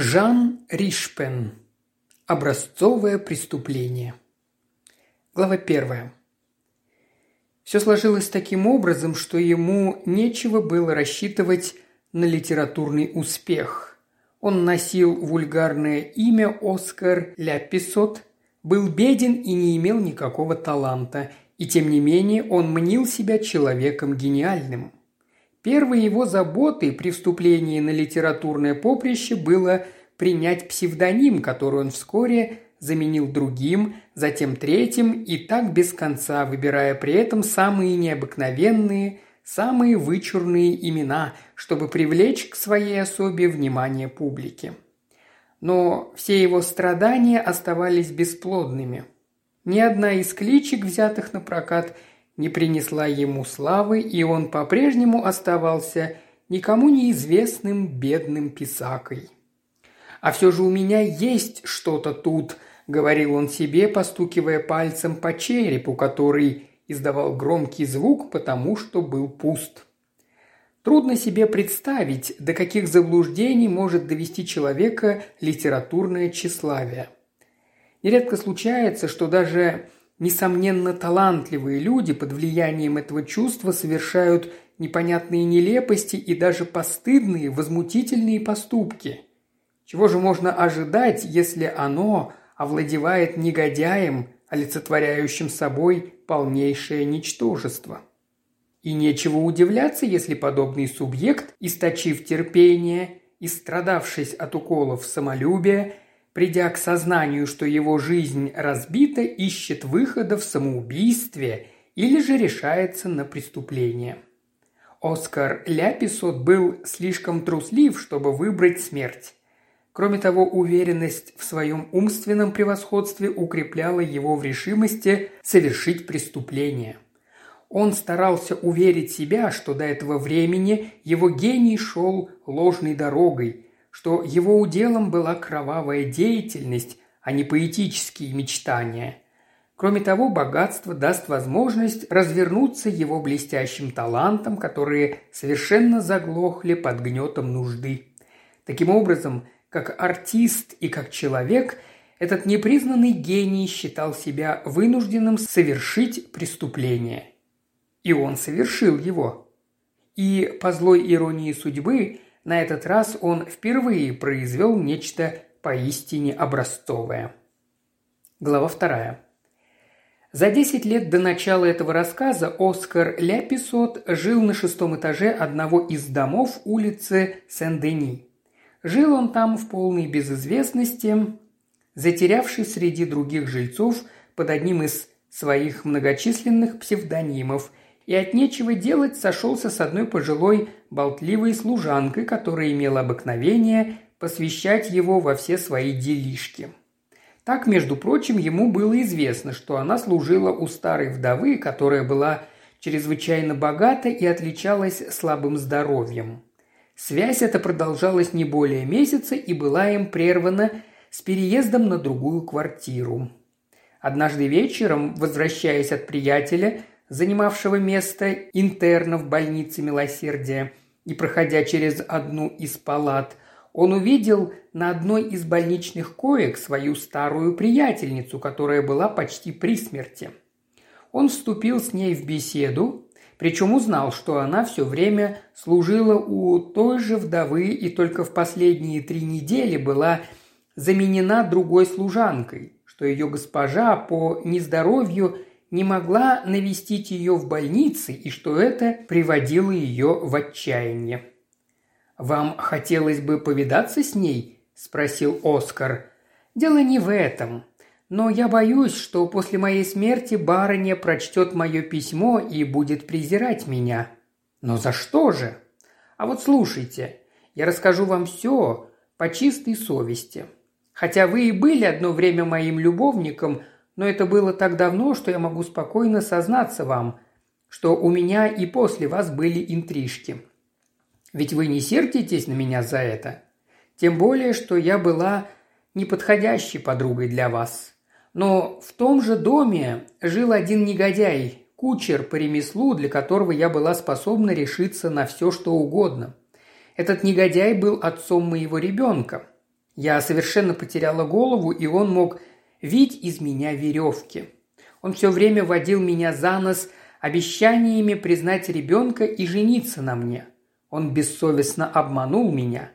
Жан Ришпен. Образцовое преступление. Глава первая. Все сложилось таким образом, что ему нечего было рассчитывать на литературный успех. Он носил вульгарное имя Оскар Ляписот, был беден и не имел никакого таланта, и тем не менее он мнил себя человеком гениальным – Первой его заботой при вступлении на литературное поприще было принять псевдоним, который он вскоре заменил другим, затем третьим и так без конца, выбирая при этом самые необыкновенные, самые вычурные имена, чтобы привлечь к своей особе внимание публики. Но все его страдания оставались бесплодными. Ни одна из кличек, взятых на прокат, не принесла ему славы, и он по-прежнему оставался никому неизвестным бедным писакой. «А все же у меня есть что-то тут», — говорил он себе, постукивая пальцем по черепу, который издавал громкий звук, потому что был пуст. Трудно себе представить, до каких заблуждений может довести человека литературное тщеславие. Нередко случается, что даже Несомненно, талантливые люди под влиянием этого чувства совершают непонятные нелепости и даже постыдные, возмутительные поступки. Чего же можно ожидать, если оно овладевает негодяем, олицетворяющим собой полнейшее ничтожество? И нечего удивляться, если подобный субъект, источив терпение и страдавшись от уколов самолюбия, придя к сознанию, что его жизнь разбита, ищет выхода в самоубийстве или же решается на преступление. Оскар Ляписот был слишком труслив, чтобы выбрать смерть. Кроме того, уверенность в своем умственном превосходстве укрепляла его в решимости совершить преступление. Он старался уверить себя, что до этого времени его гений шел ложной дорогой, что его уделом была кровавая деятельность, а не поэтические мечтания. Кроме того, богатство даст возможность развернуться его блестящим талантам, которые совершенно заглохли под гнетом нужды. Таким образом, как артист и как человек, этот непризнанный гений считал себя вынужденным совершить преступление. И он совершил его. И, по злой иронии судьбы, на этот раз он впервые произвел нечто поистине образцовое. Глава вторая. За десять лет до начала этого рассказа Оскар Ляписот жил на шестом этаже одного из домов улицы Сен-Дени. Жил он там в полной безызвестности, затерявшись среди других жильцов под одним из своих многочисленных псевдонимов и от нечего делать сошелся с одной пожилой болтливой служанкой, которая имела обыкновение посвящать его во все свои делишки. Так, между прочим, ему было известно, что она служила у старой вдовы, которая была чрезвычайно богата и отличалась слабым здоровьем. Связь эта продолжалась не более месяца и была им прервана с переездом на другую квартиру. Однажды вечером, возвращаясь от приятеля, занимавшего место интерна в больнице милосердия, и, проходя через одну из палат, он увидел на одной из больничных коек свою старую приятельницу, которая была почти при смерти. Он вступил с ней в беседу, причем узнал, что она все время служила у той же вдовы и только в последние три недели была заменена другой служанкой, что ее госпожа по нездоровью не могла навестить ее в больнице и что это приводило ее в отчаяние. «Вам хотелось бы повидаться с ней?» – спросил Оскар. «Дело не в этом. Но я боюсь, что после моей смерти барыня прочтет мое письмо и будет презирать меня. Но за что же? А вот слушайте, я расскажу вам все по чистой совести. Хотя вы и были одно время моим любовником – но это было так давно, что я могу спокойно сознаться вам, что у меня и после вас были интрижки. Ведь вы не сердитесь на меня за это. Тем более, что я была неподходящей подругой для вас. Но в том же доме жил один негодяй, кучер по ремеслу, для которого я была способна решиться на все, что угодно. Этот негодяй был отцом моего ребенка. Я совершенно потеряла голову, и он мог видеть из меня веревки. Он все время водил меня за нос обещаниями признать ребенка и жениться на мне. Он бессовестно обманул меня.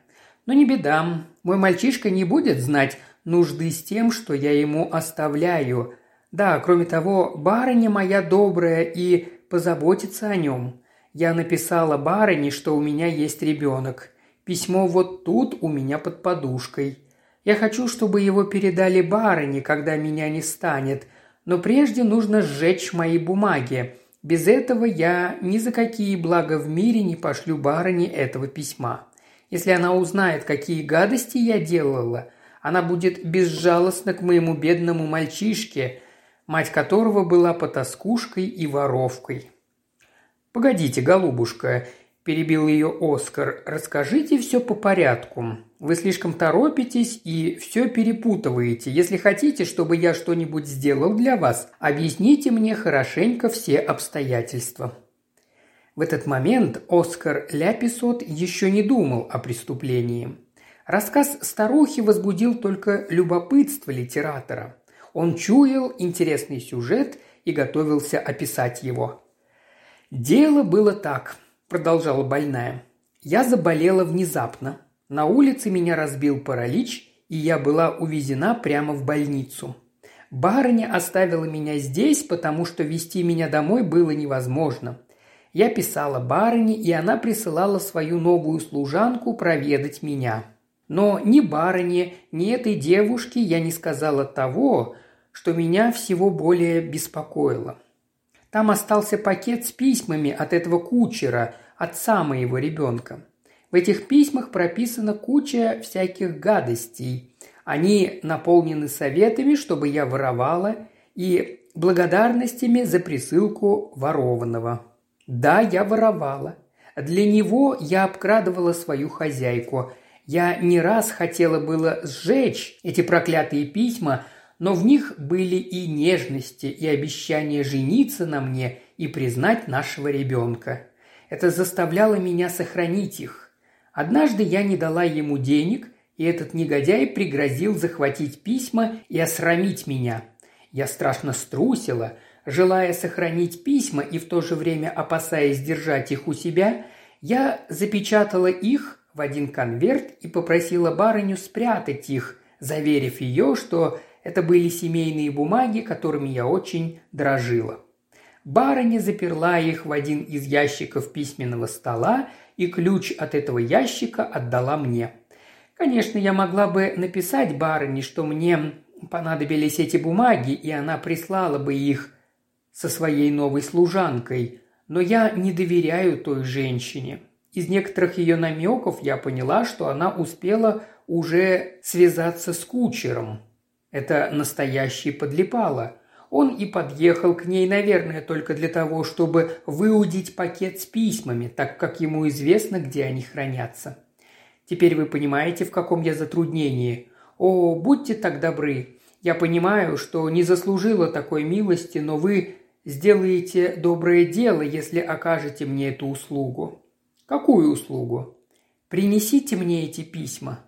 Но не беда, мой мальчишка не будет знать нужды с тем, что я ему оставляю. Да, кроме того, барыня моя добрая и позаботится о нем. Я написала барыне, что у меня есть ребенок. Письмо вот тут у меня под подушкой. Я хочу, чтобы его передали барыне, когда меня не станет, но прежде нужно сжечь мои бумаги. Без этого я ни за какие блага в мире не пошлю барыне этого письма. Если она узнает, какие гадости я делала, она будет безжалостна к моему бедному мальчишке, мать которого была потаскушкой и воровкой. «Погодите, голубушка», – перебил ее Оскар, – «расскажите все по порядку. Вы слишком торопитесь и все перепутываете. Если хотите, чтобы я что-нибудь сделал для вас, объясните мне хорошенько все обстоятельства». В этот момент Оскар Ляписот еще не думал о преступлении. Рассказ старухи возбудил только любопытство литератора. Он чуял интересный сюжет и готовился описать его. «Дело было так», – продолжала больная. «Я заболела внезапно, на улице меня разбил паралич, и я была увезена прямо в больницу. Барыня оставила меня здесь, потому что вести меня домой было невозможно. Я писала барыне, и она присылала свою новую служанку проведать меня. Но ни барыне, ни этой девушке я не сказала того, что меня всего более беспокоило. Там остался пакет с письмами от этого кучера, отца моего ребенка. В этих письмах прописана куча всяких гадостей. Они наполнены советами, чтобы я воровала, и благодарностями за присылку ворованного. Да, я воровала. Для него я обкрадывала свою хозяйку. Я не раз хотела было сжечь эти проклятые письма, но в них были и нежности, и обещание жениться на мне и признать нашего ребенка. Это заставляло меня сохранить их. Однажды я не дала ему денег, и этот негодяй пригрозил захватить письма и осрамить меня. Я страшно струсила, желая сохранить письма и в то же время опасаясь держать их у себя, я запечатала их в один конверт и попросила барыню спрятать их, заверив ее, что это были семейные бумаги, которыми я очень дрожила. Барыня заперла их в один из ящиков письменного стола и ключ от этого ящика отдала мне. Конечно, я могла бы написать барыне, что мне понадобились эти бумаги, и она прислала бы их со своей новой служанкой, но я не доверяю той женщине. Из некоторых ее намеков я поняла, что она успела уже связаться с кучером. Это настоящий подлипало. Он и подъехал к ней, наверное, только для того, чтобы выудить пакет с письмами, так как ему известно, где они хранятся. Теперь вы понимаете, в каком я затруднении. О, будьте так добры. Я понимаю, что не заслужила такой милости, но вы сделаете доброе дело, если окажете мне эту услугу. Какую услугу? Принесите мне эти письма.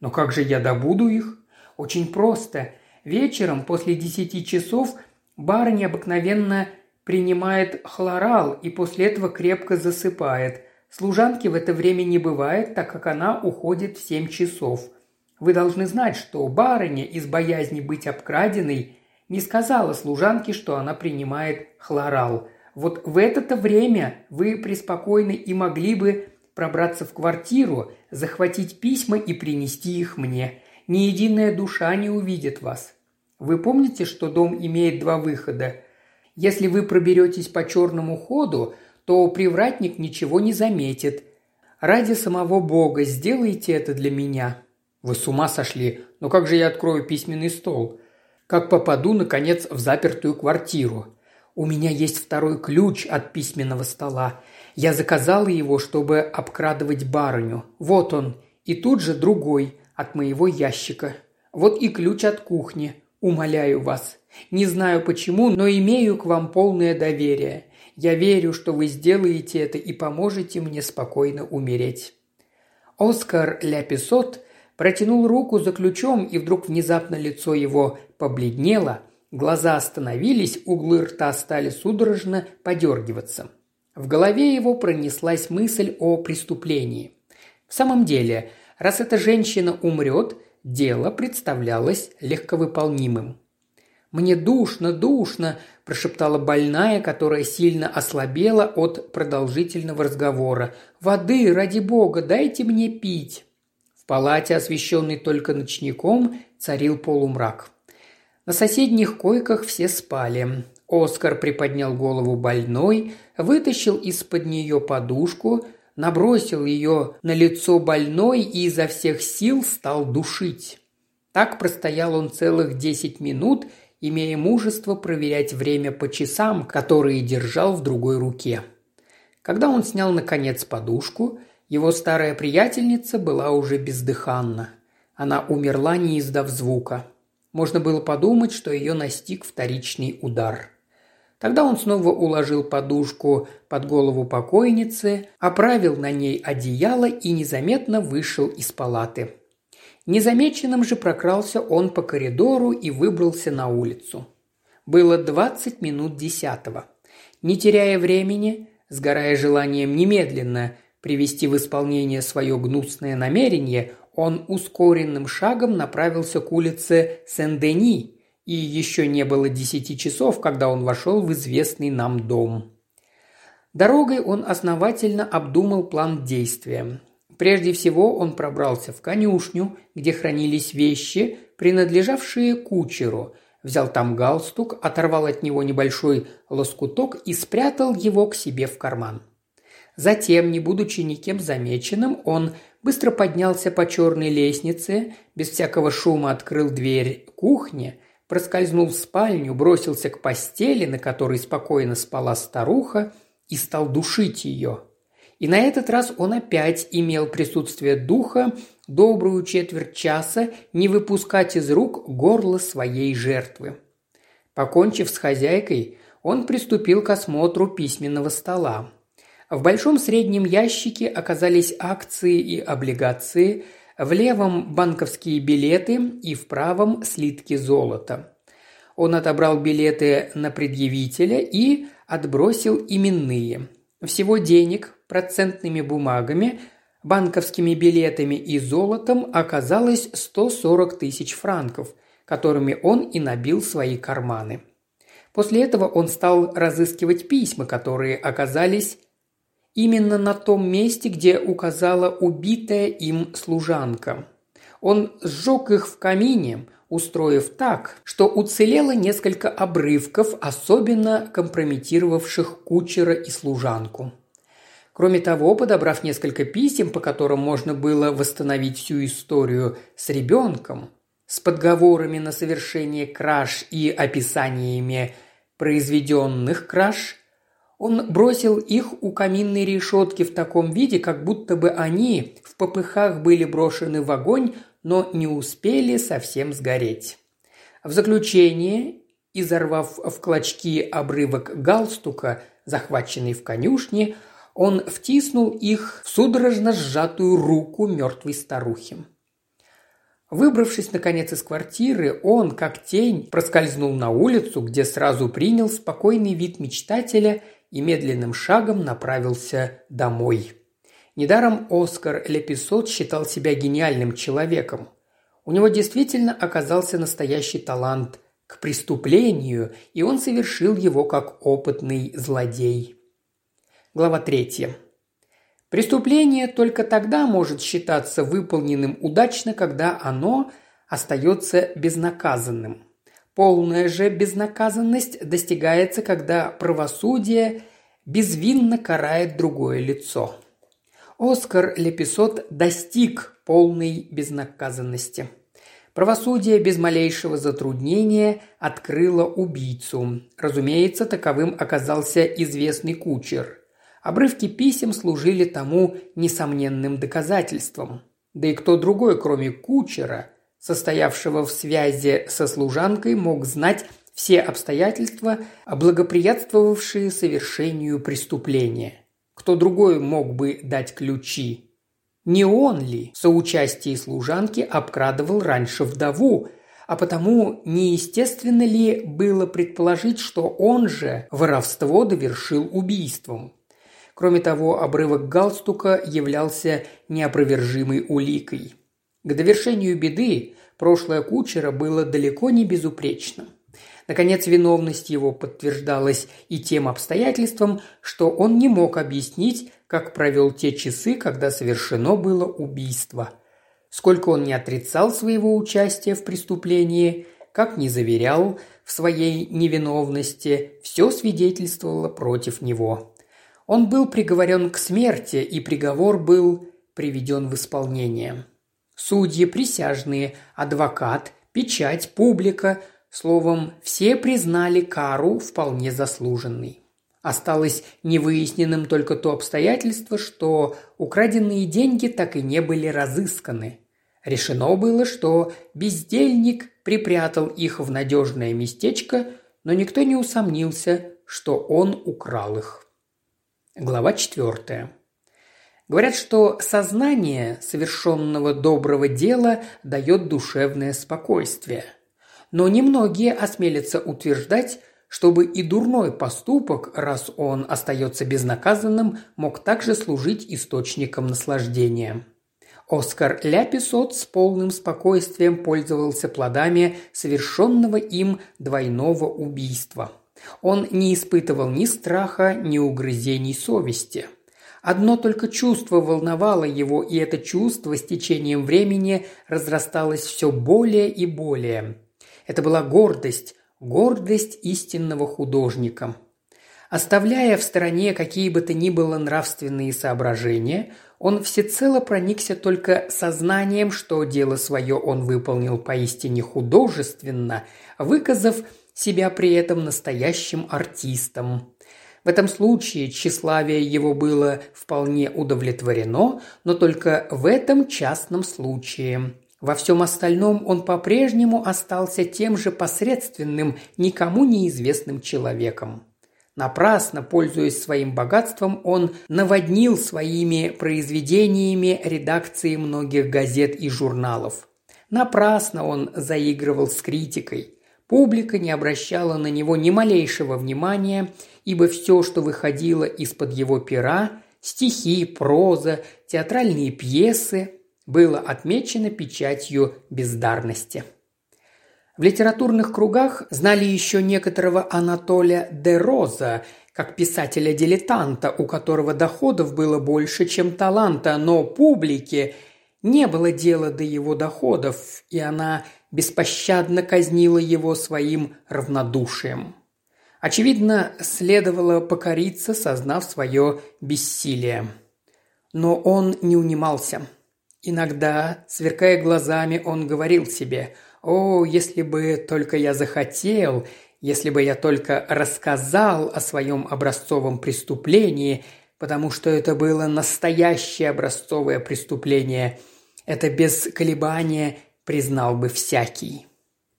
Но как же я добуду их? Очень просто. Вечером после десяти часов – Барыня обыкновенно принимает хлорал и после этого крепко засыпает. Служанки в это время не бывает, так как она уходит в семь часов. Вы должны знать, что барыня из боязни быть обкраденной не сказала служанке, что она принимает хлорал. Вот в это-то время вы преспокойно и могли бы пробраться в квартиру, захватить письма и принести их мне. Ни единая душа не увидит вас. Вы помните, что дом имеет два выхода? Если вы проберетесь по черному ходу, то привратник ничего не заметит. Ради самого Бога сделайте это для меня. Вы с ума сошли. Но как же я открою письменный стол? Как попаду, наконец, в запертую квартиру? У меня есть второй ключ от письменного стола. Я заказала его, чтобы обкрадывать барыню. Вот он. И тут же другой от моего ящика. Вот и ключ от кухни. Умоляю вас. Не знаю почему, но имею к вам полное доверие. Я верю, что вы сделаете это и поможете мне спокойно умереть». Оскар Ляписот протянул руку за ключом, и вдруг внезапно лицо его побледнело, глаза остановились, углы рта стали судорожно подергиваться. В голове его пронеслась мысль о преступлении. В самом деле, раз эта женщина умрет, дело представлялось легковыполнимым. «Мне душно, душно!» – прошептала больная, которая сильно ослабела от продолжительного разговора. «Воды, ради бога, дайте мне пить!» В палате, освещенной только ночником, царил полумрак. На соседних койках все спали. Оскар приподнял голову больной, вытащил из-под нее подушку, набросил ее на лицо больной и изо всех сил стал душить. Так простоял он целых десять минут – имея мужество проверять время по часам, которые держал в другой руке. Когда он снял, наконец, подушку, его старая приятельница была уже бездыханна. Она умерла, не издав звука. Можно было подумать, что ее настиг вторичный удар. Тогда он снова уложил подушку под голову покойницы, оправил на ней одеяло и незаметно вышел из палаты. Незамеченным же прокрался он по коридору и выбрался на улицу. Было двадцать минут десятого. Не теряя времени, сгорая желанием немедленно привести в исполнение свое гнусное намерение, он ускоренным шагом направился к улице Сен-Дени, и еще не было десяти часов, когда он вошел в известный нам дом. Дорогой он основательно обдумал план действия. Прежде всего он пробрался в конюшню, где хранились вещи, принадлежавшие кучеру, взял там галстук, оторвал от него небольшой лоскуток и спрятал его к себе в карман. Затем, не будучи никем замеченным, он быстро поднялся по черной лестнице, без всякого шума открыл дверь кухни, проскользнул в спальню, бросился к постели, на которой спокойно спала старуха, и стал душить ее – и на этот раз он опять имел присутствие духа добрую четверть часа не выпускать из рук горло своей жертвы. Покончив с хозяйкой, он приступил к осмотру письменного стола. В большом среднем ящике оказались акции и облигации, в левом – банковские билеты и в правом – слитки золота. Он отобрал билеты на предъявителя и отбросил именные. Всего денег процентными бумагами, банковскими билетами и золотом оказалось 140 тысяч франков, которыми он и набил свои карманы. После этого он стал разыскивать письма, которые оказались именно на том месте, где указала убитая им служанка. Он сжег их в камине, устроив так, что уцелело несколько обрывков, особенно компрометировавших кучера и служанку. Кроме того, подобрав несколько писем, по которым можно было восстановить всю историю с ребенком, с подговорами на совершение краж и описаниями произведенных краж, он бросил их у каминной решетки в таком виде, как будто бы они в попыхах были брошены в огонь, но не успели совсем сгореть. В заключение, изорвав в клочки обрывок галстука, захваченный в конюшне, он втиснул их в судорожно сжатую руку мертвой старухи. Выбравшись, наконец, из квартиры, он, как тень, проскользнул на улицу, где сразу принял спокойный вид мечтателя и медленным шагом направился домой. Недаром Оскар Леписот считал себя гениальным человеком. У него действительно оказался настоящий талант к преступлению, и он совершил его как опытный злодей. Глава 3. Преступление только тогда может считаться выполненным удачно, когда оно остается безнаказанным. Полная же безнаказанность достигается, когда правосудие безвинно карает другое лицо. Оскар Леписот достиг полной безнаказанности. Правосудие без малейшего затруднения открыло убийцу. Разумеется, таковым оказался известный кучер – Обрывки писем служили тому несомненным доказательством. Да и кто другой, кроме кучера, состоявшего в связи со служанкой, мог знать все обстоятельства, благоприятствовавшие совершению преступления? Кто другой мог бы дать ключи? Не он ли в соучастии служанки обкрадывал раньше вдову, а потому неестественно ли было предположить, что он же воровство довершил убийством. Кроме того, обрывок галстука являлся неопровержимой уликой. К довершению беды прошлое кучера было далеко не безупречно. Наконец, виновность его подтверждалась и тем обстоятельством, что он не мог объяснить, как провел те часы, когда совершено было убийство. Сколько он не отрицал своего участия в преступлении, как не заверял в своей невиновности, все свидетельствовало против него. Он был приговорен к смерти, и приговор был приведен в исполнение. Судьи присяжные, адвокат, печать, публика – Словом, все признали кару вполне заслуженной. Осталось невыясненным только то обстоятельство, что украденные деньги так и не были разысканы. Решено было, что бездельник припрятал их в надежное местечко, но никто не усомнился, что он украл их. Глава четвертая. Говорят, что сознание совершенного доброго дела дает душевное спокойствие – но немногие осмелятся утверждать, чтобы и дурной поступок, раз он остается безнаказанным, мог также служить источником наслаждения. Оскар Ляписот с полным спокойствием пользовался плодами совершенного им двойного убийства. Он не испытывал ни страха, ни угрызений совести. Одно только чувство волновало его, и это чувство с течением времени разрасталось все более и более – это была гордость, гордость истинного художника. Оставляя в стороне какие бы то ни было нравственные соображения, он всецело проникся только сознанием, что дело свое он выполнил поистине художественно, выказав себя при этом настоящим артистом. В этом случае тщеславие его было вполне удовлетворено, но только в этом частном случае. Во всем остальном он по-прежнему остался тем же посредственным, никому неизвестным человеком. Напрасно, пользуясь своим богатством, он наводнил своими произведениями редакции многих газет и журналов. Напрасно он заигрывал с критикой. Публика не обращала на него ни малейшего внимания, ибо все, что выходило из-под его пера – стихи, проза, театральные пьесы было отмечено печатью бездарности. В литературных кругах знали еще некоторого Анатолия де Роза, как писателя-дилетанта, у которого доходов было больше, чем таланта, но публике не было дела до его доходов, и она беспощадно казнила его своим равнодушием. Очевидно, следовало покориться, сознав свое бессилие. Но он не унимался – Иногда, сверкая глазами, он говорил себе «О, если бы только я захотел, если бы я только рассказал о своем образцовом преступлении, потому что это было настоящее образцовое преступление, это без колебания признал бы всякий».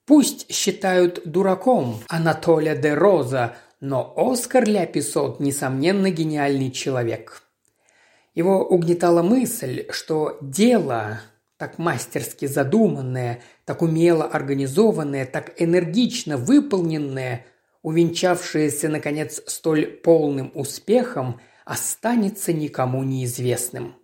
Пусть считают дураком Анатолия де Роза, но Оскар Ляписот, несомненно, гениальный человек. Его угнетала мысль, что дело, так мастерски задуманное, так умело организованное, так энергично выполненное, увенчавшееся, наконец, столь полным успехом, останется никому неизвестным.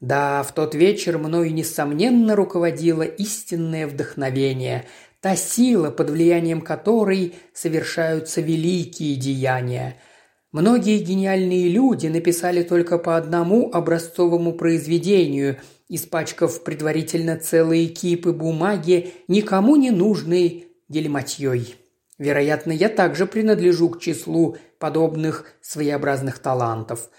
Да, в тот вечер мною, несомненно, руководило истинное вдохновение, та сила, под влиянием которой совершаются великие деяния – Многие гениальные люди написали только по одному образцовому произведению, испачкав предварительно целые кипы бумаги, никому не нужной гельматьей. Вероятно, я также принадлежу к числу подобных своеобразных талантов.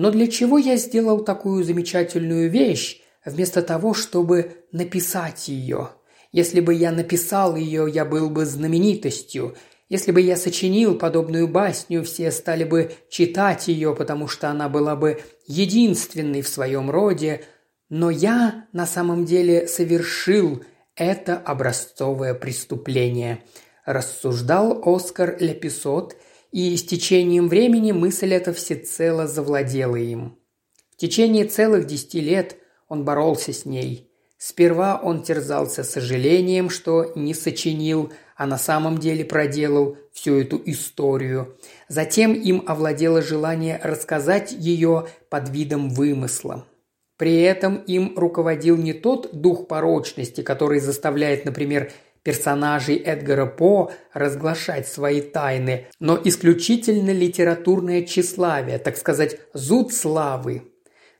Но для чего я сделал такую замечательную вещь, вместо того, чтобы написать ее? Если бы я написал ее, я был бы знаменитостью – если бы я сочинил подобную басню, все стали бы читать ее, потому что она была бы единственной в своем роде, но я на самом деле совершил это образцовое преступление, рассуждал Оскар Леписот, и с течением времени мысль эта всецело завладела им. В течение целых десяти лет он боролся с ней. Сперва он терзался сожалением, что не сочинил, а на самом деле проделал всю эту историю. Затем им овладело желание рассказать ее под видом вымысла. При этом им руководил не тот дух порочности, который заставляет, например, персонажей Эдгара По разглашать свои тайны, но исключительно литературное тщеславие, так сказать, зуд славы.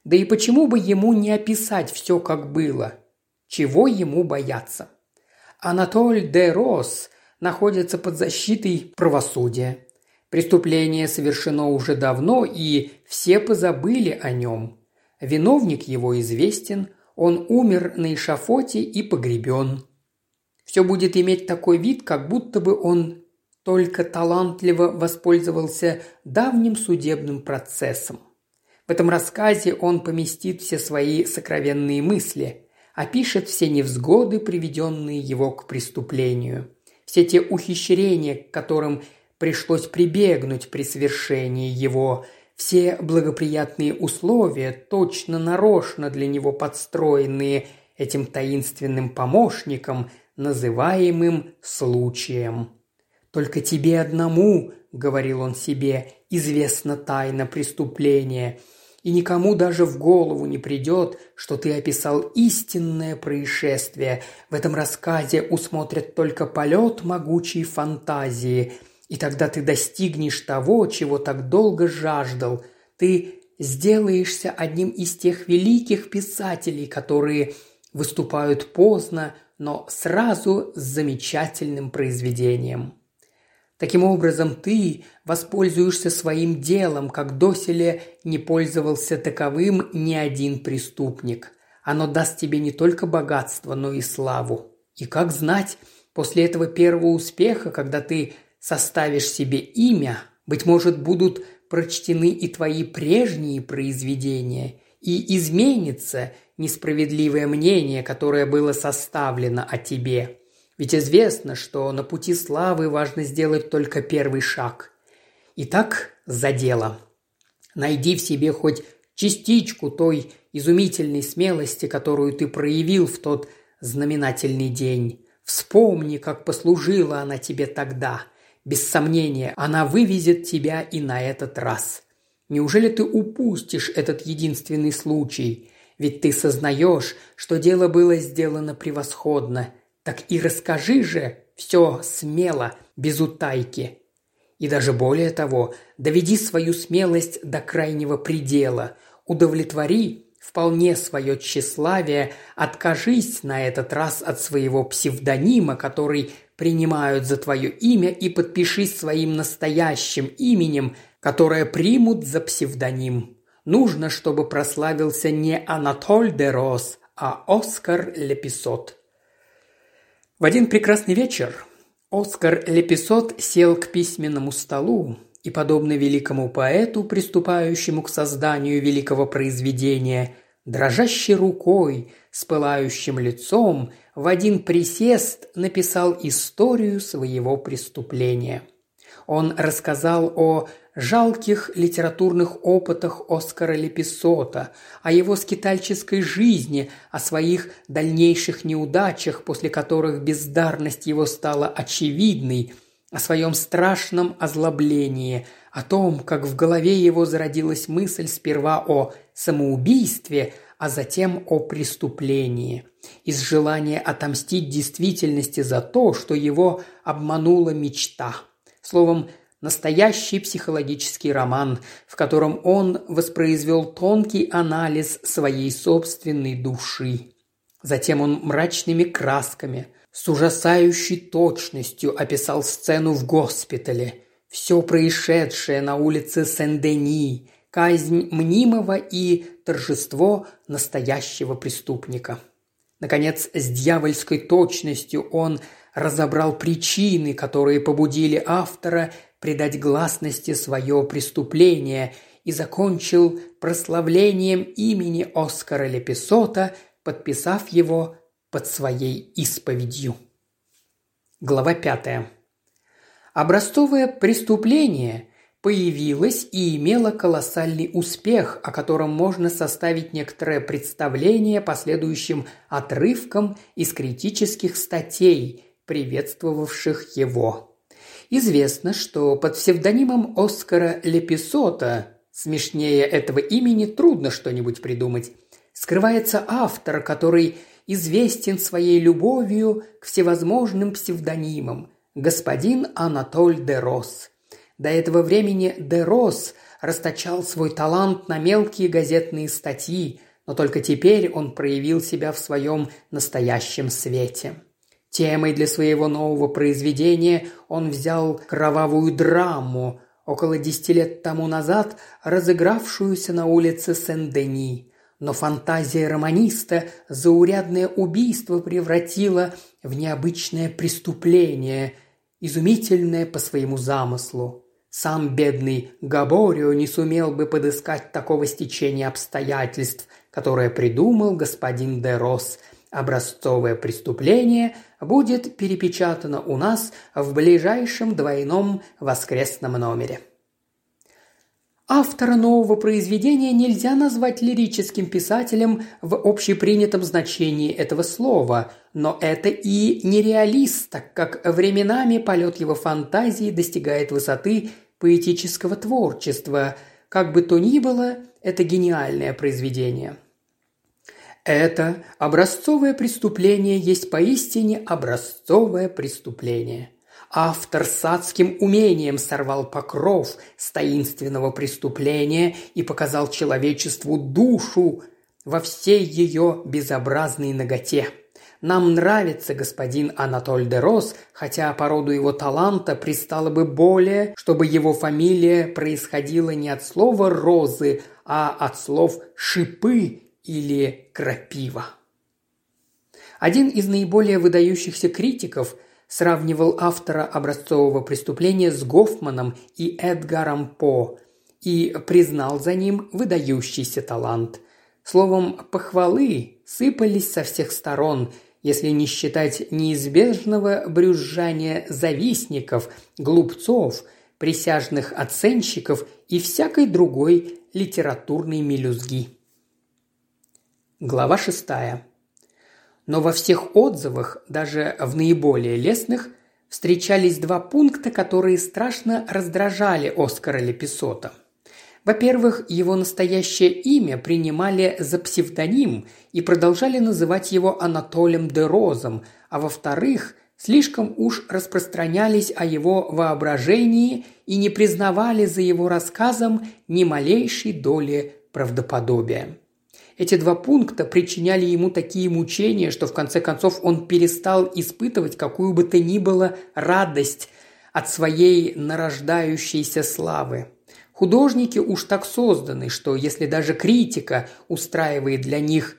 Да и почему бы ему не описать все, как было? Чего ему бояться? Анатоль де Рос находится под защитой правосудия. Преступление совершено уже давно, и все позабыли о нем. Виновник его известен, он умер на эшафоте и погребен. Все будет иметь такой вид, как будто бы он только талантливо воспользовался давним судебным процессом. В этом рассказе он поместит все свои сокровенные мысли, опишет все невзгоды, приведенные его к преступлению, все те ухищрения, к которым пришлось прибегнуть при совершении его – все благоприятные условия, точно нарочно для него подстроенные этим таинственным помощником, называемым случаем. «Только тебе одному, — говорил он себе, — известна тайна преступления, и никому даже в голову не придет, что ты описал истинное происшествие. В этом рассказе усмотрят только полет могучей фантазии — и тогда ты достигнешь того, чего так долго жаждал. Ты сделаешься одним из тех великих писателей, которые выступают поздно, но сразу с замечательным произведением. Таким образом, ты воспользуешься своим делом, как доселе не пользовался таковым ни один преступник. Оно даст тебе не только богатство, но и славу. И как знать, после этого первого успеха, когда ты составишь себе имя, быть может, будут прочтены и твои прежние произведения, и изменится несправедливое мнение, которое было составлено о тебе. Ведь известно, что на пути славы важно сделать только первый шаг. Итак, за дело. Найди в себе хоть частичку той изумительной смелости, которую ты проявил в тот знаменательный день. Вспомни, как послужила она тебе тогда – без сомнения, она вывезет тебя и на этот раз. Неужели ты упустишь этот единственный случай? Ведь ты сознаешь, что дело было сделано превосходно. Так и расскажи же все смело, без утайки. И даже более того, доведи свою смелость до крайнего предела. Удовлетвори вполне свое тщеславие, откажись на этот раз от своего псевдонима, который принимают за твое имя и подпишись своим настоящим именем, которое примут за псевдоним. Нужно, чтобы прославился не Анатоль де Рос, а Оскар Леписот. В один прекрасный вечер Оскар Леписот сел к письменному столу и, подобно великому поэту, приступающему к созданию великого произведения, дрожащей рукой, с пылающим лицом, в один присест написал историю своего преступления. Он рассказал о жалких литературных опытах Оскара Леписота, о его скитальческой жизни, о своих дальнейших неудачах, после которых бездарность его стала очевидной, о своем страшном озлоблении, о том, как в голове его зародилась мысль сперва о самоубийстве, а затем о преступлении, из желания отомстить действительности за то, что его обманула мечта. Словом, настоящий психологический роман, в котором он воспроизвел тонкий анализ своей собственной души. Затем он мрачными красками, с ужасающей точностью описал сцену в госпитале, все происшедшее на улице Сен-Дени, казнь мнимого и торжество настоящего преступника. Наконец, с дьявольской точностью он разобрал причины, которые побудили автора придать гласности свое преступление и закончил прославлением имени Оскара Лепесота, подписав его под своей исповедью. Глава пятая. Образцовое преступление появилась и имела колоссальный успех, о котором можно составить некоторое представление по следующим отрывкам из критических статей, приветствовавших его. Известно, что под псевдонимом Оскара Леписота, смешнее этого имени трудно что-нибудь придумать, скрывается автор, который известен своей любовью к всевозможным псевдонимам – господин Анатоль де Рос. До этого времени де Рос расточал свой талант на мелкие газетные статьи, но только теперь он проявил себя в своем настоящем свете. Темой для своего нового произведения он взял кровавую драму, около десяти лет тому назад разыгравшуюся на улице Сен-Дени. Но фантазия романиста заурядное убийство превратила в необычное преступление, изумительное по своему замыслу. Сам бедный Габорио не сумел бы подыскать такого стечения обстоятельств, которое придумал господин де Рос. Образцовое преступление будет перепечатано у нас в ближайшем двойном воскресном номере. Автора нового произведения нельзя назвать лирическим писателем в общепринятом значении этого слова, но это и нереалист, так как временами полет его фантазии достигает высоты поэтического творчества. Как бы то ни было, это гениальное произведение. Это образцовое преступление есть поистине образцовое преступление – Автор с адским умением сорвал покров с таинственного преступления и показал человечеству душу во всей ее безобразной ноготе. Нам нравится господин Анатоль де Рос, хотя по роду его таланта пристало бы более, чтобы его фамилия происходила не от слова «розы», а от слов «шипы» или «крапива». Один из наиболее выдающихся критиков – сравнивал автора образцового преступления с Гофманом и Эдгаром По и признал за ним выдающийся талант. Словом, похвалы сыпались со всех сторон, если не считать неизбежного брюзжания завистников, глупцов, присяжных оценщиков и всякой другой литературной мелюзги. Глава шестая. Но во всех отзывах, даже в наиболее лестных, встречались два пункта, которые страшно раздражали Оскара Леписота. Во-первых, его настоящее имя принимали за псевдоним и продолжали называть его Анатолием де Розом, а во-вторых, слишком уж распространялись о его воображении и не признавали за его рассказом ни малейшей доли правдоподобия. Эти два пункта причиняли ему такие мучения, что в конце концов он перестал испытывать какую бы то ни было радость от своей нарождающейся славы. Художники уж так созданы, что если даже критика устраивает для них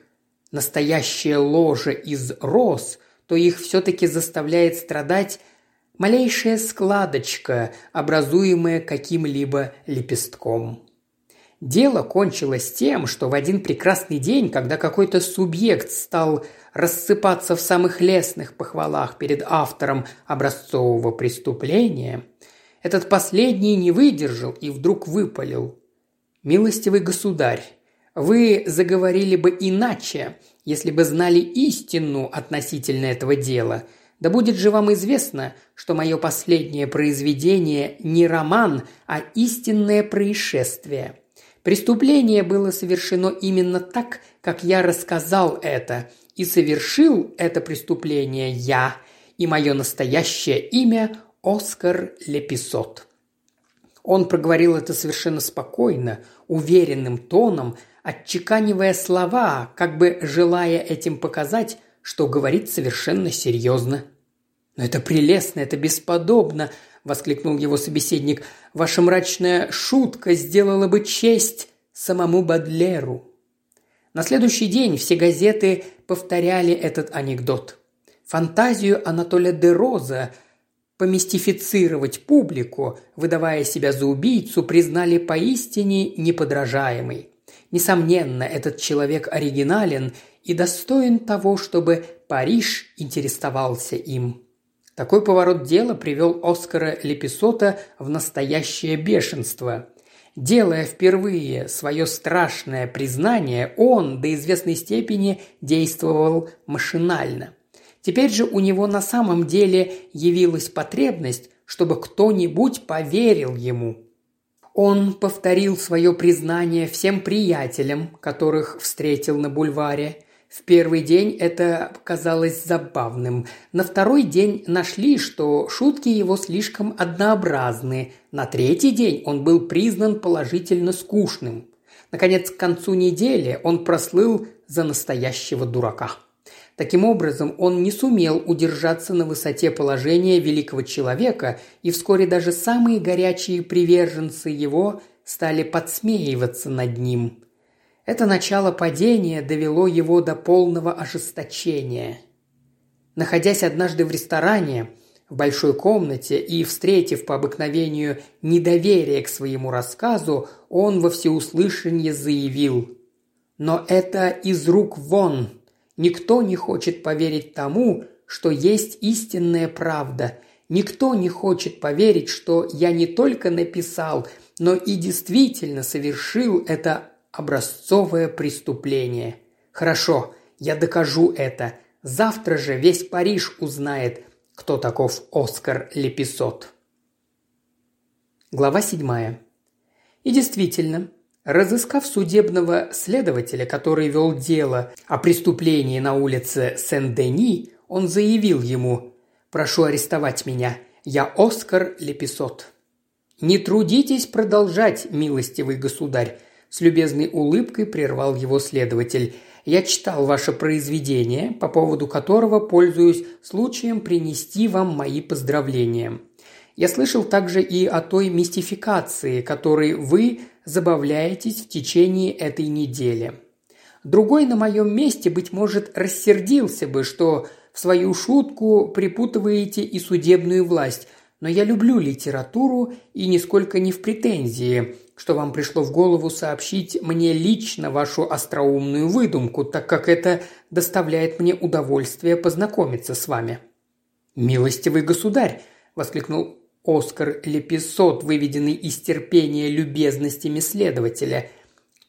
настоящее ложе из роз, то их все-таки заставляет страдать малейшая складочка, образуемая каким-либо лепестком. Дело кончилось тем, что в один прекрасный день, когда какой-то субъект стал рассыпаться в самых лестных похвалах перед автором образцового преступления, этот последний не выдержал и вдруг выпалил. «Милостивый государь, вы заговорили бы иначе, если бы знали истину относительно этого дела. Да будет же вам известно, что мое последнее произведение не роман, а истинное происшествие. Преступление было совершено именно так, как я рассказал это, и совершил это преступление я, и мое настоящее имя – Оскар Леписот. Он проговорил это совершенно спокойно, уверенным тоном, отчеканивая слова, как бы желая этим показать, что говорит совершенно серьезно. «Но это прелестно, это бесподобно!» – воскликнул его собеседник. «Ваша мрачная шутка сделала бы честь самому Бадлеру». На следующий день все газеты повторяли этот анекдот. Фантазию Анатолия де Роза помистифицировать публику, выдавая себя за убийцу, признали поистине неподражаемой. Несомненно, этот человек оригинален и достоин того, чтобы Париж интересовался им. Такой поворот дела привел Оскара Леписота в настоящее бешенство. Делая впервые свое страшное признание, он до известной степени действовал машинально. Теперь же у него на самом деле явилась потребность, чтобы кто-нибудь поверил ему. Он повторил свое признание всем приятелям, которых встретил на бульваре – в первый день это казалось забавным. На второй день нашли, что шутки его слишком однообразны. На третий день он был признан положительно скучным. Наконец, к концу недели он прослыл за настоящего дурака. Таким образом, он не сумел удержаться на высоте положения великого человека, и вскоре даже самые горячие приверженцы его стали подсмеиваться над ним. Это начало падения довело его до полного ожесточения. Находясь однажды в ресторане, в большой комнате и встретив по обыкновению недоверие к своему рассказу, он во всеуслышание заявил «Но это из рук вон. Никто не хочет поверить тому, что есть истинная правда. Никто не хочет поверить, что я не только написал, но и действительно совершил это образцовое преступление. Хорошо, я докажу это. Завтра же весь Париж узнает, кто таков Оскар Леписот. Глава седьмая. И действительно, разыскав судебного следователя, который вел дело о преступлении на улице Сен-Дени, он заявил ему «Прошу арестовать меня, я Оскар Леписот». «Не трудитесь продолжать, милостивый государь», с любезной улыбкой прервал его следователь. «Я читал ваше произведение, по поводу которого пользуюсь случаем принести вам мои поздравления. Я слышал также и о той мистификации, которой вы забавляетесь в течение этой недели. Другой на моем месте, быть может, рассердился бы, что в свою шутку припутываете и судебную власть, но я люблю литературу и нисколько не в претензии что вам пришло в голову сообщить мне лично вашу остроумную выдумку, так как это доставляет мне удовольствие познакомиться с вами». «Милостивый государь!» – воскликнул Оскар Леписот, выведенный из терпения любезностями следователя.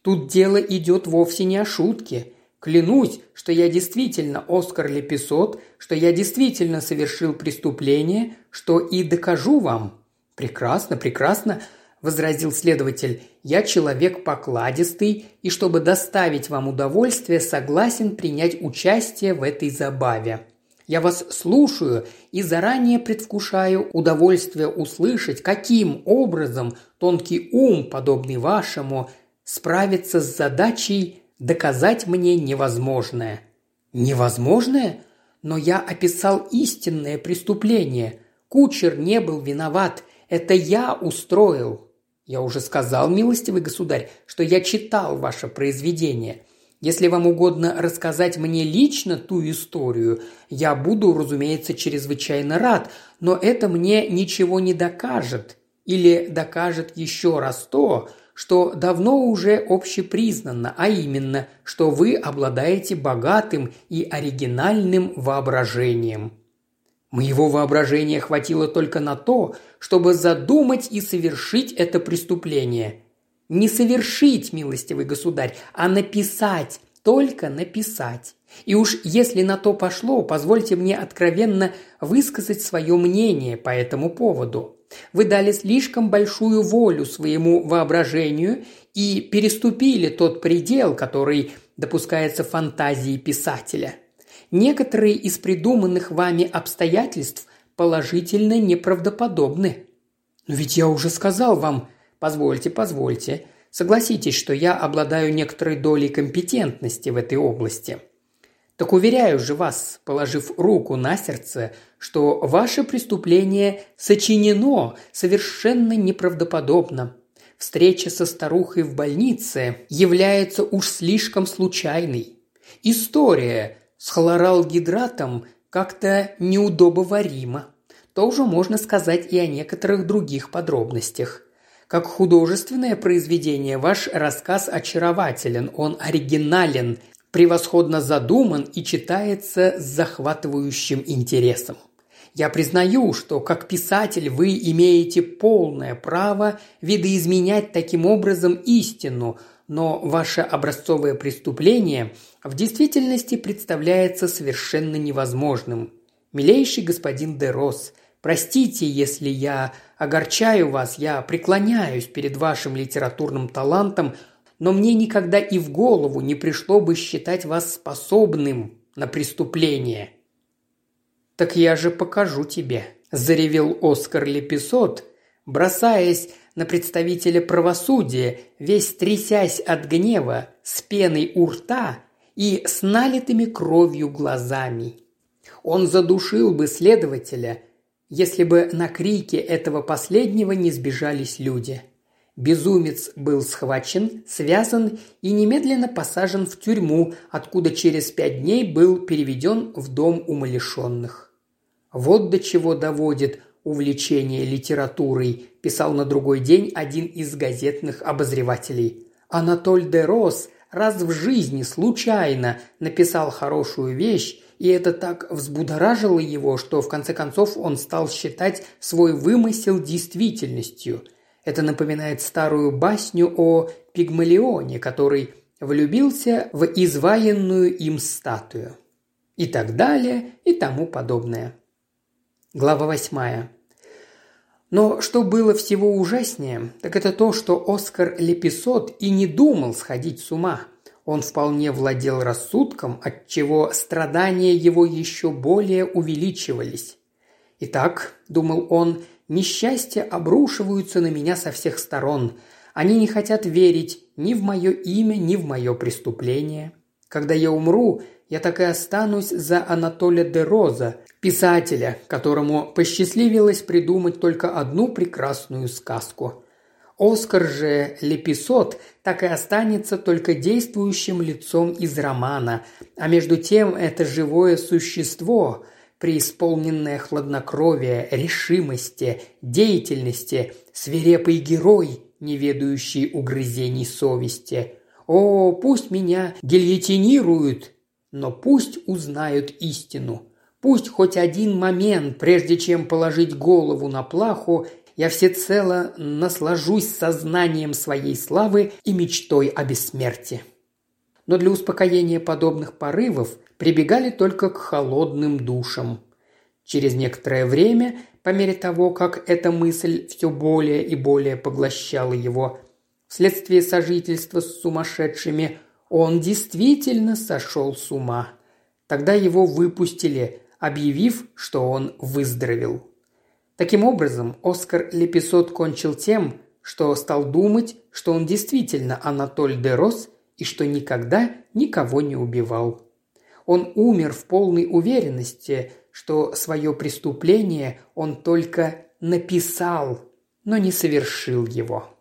«Тут дело идет вовсе не о шутке. Клянусь, что я действительно Оскар Леписот, что я действительно совершил преступление, что и докажу вам». «Прекрасно, прекрасно возразил следователь, – «я человек покладистый, и чтобы доставить вам удовольствие, согласен принять участие в этой забаве. Я вас слушаю и заранее предвкушаю удовольствие услышать, каким образом тонкий ум, подобный вашему, справится с задачей доказать мне невозможное». «Невозможное? Но я описал истинное преступление. Кучер не был виноват. Это я устроил. «Я уже сказал, милостивый государь, что я читал ваше произведение. Если вам угодно рассказать мне лично ту историю, я буду, разумеется, чрезвычайно рад, но это мне ничего не докажет. Или докажет еще раз то, что давно уже общепризнанно, а именно, что вы обладаете богатым и оригинальным воображением. Моего воображения хватило только на то, чтобы задумать и совершить это преступление. Не совершить, милостивый государь, а написать, только написать. И уж если на то пошло, позвольте мне откровенно высказать свое мнение по этому поводу. Вы дали слишком большую волю своему воображению и переступили тот предел, который допускается фантазии писателя – Некоторые из придуманных вами обстоятельств положительно неправдоподобны. Но ведь я уже сказал вам, позвольте, позвольте, согласитесь, что я обладаю некоторой долей компетентности в этой области. Так уверяю же вас, положив руку на сердце, что ваше преступление сочинено совершенно неправдоподобно. Встреча со старухой в больнице является уж слишком случайной. История, с хлоралгидратом как-то неудобоваримо. Тоже можно сказать и о некоторых других подробностях. Как художественное произведение ваш рассказ очарователен, он оригинален, превосходно задуман и читается с захватывающим интересом. Я признаю, что как писатель вы имеете полное право видоизменять таким образом истину, но ваше образцовое преступление в действительности представляется совершенно невозможным. Милейший господин Дерос, простите, если я огорчаю вас, я преклоняюсь перед вашим литературным талантом, но мне никогда и в голову не пришло бы считать вас способным на преступление. «Так я же покажу тебе», – заревел Оскар Леписот, бросаясь на представителя правосудия, весь трясясь от гнева, с пеной у рта и с налитыми кровью глазами. Он задушил бы следователя, если бы на крике этого последнего не сбежались люди. Безумец был схвачен, связан и немедленно посажен в тюрьму, откуда через пять дней был переведен в дом умалишенных. Вот до чего доводит увлечение литературой, писал на другой день один из газетных обозревателей. Анатоль де Рос раз в жизни случайно написал хорошую вещь, и это так взбудоражило его, что в конце концов он стал считать свой вымысел действительностью. Это напоминает старую басню о Пигмалионе, который влюбился в изваянную им статую. И так далее, и тому подобное. Глава восьмая. Но что было всего ужаснее, так это то, что Оскар Леписот и не думал сходить с ума. Он вполне владел рассудком, отчего страдания его еще более увеличивались. «Итак», – думал он, – «несчастья обрушиваются на меня со всех сторон. Они не хотят верить ни в мое имя, ни в мое преступление. Когда я умру, я так и останусь за Анатолия де Роза, писателя, которому посчастливилось придумать только одну прекрасную сказку. Оскар же Леписот так и останется только действующим лицом из романа, а между тем это живое существо, преисполненное хладнокровия, решимости, деятельности, свирепый герой, не ведающий угрызений совести. О, пусть меня гильотинируют, но пусть узнают истину – Пусть хоть один момент, прежде чем положить голову на плаху, я всецело наслажусь сознанием своей славы и мечтой о бессмертии. Но для успокоения подобных порывов прибегали только к холодным душам. Через некоторое время, по мере того, как эта мысль все более и более поглощала его, вследствие сожительства с сумасшедшими, он действительно сошел с ума. Тогда его выпустили, объявив, что он выздоровел. Таким образом, Оскар Леписот кончил тем, что стал думать, что он действительно Анатоль де Рос и что никогда никого не убивал. Он умер в полной уверенности, что свое преступление он только написал, но не совершил его.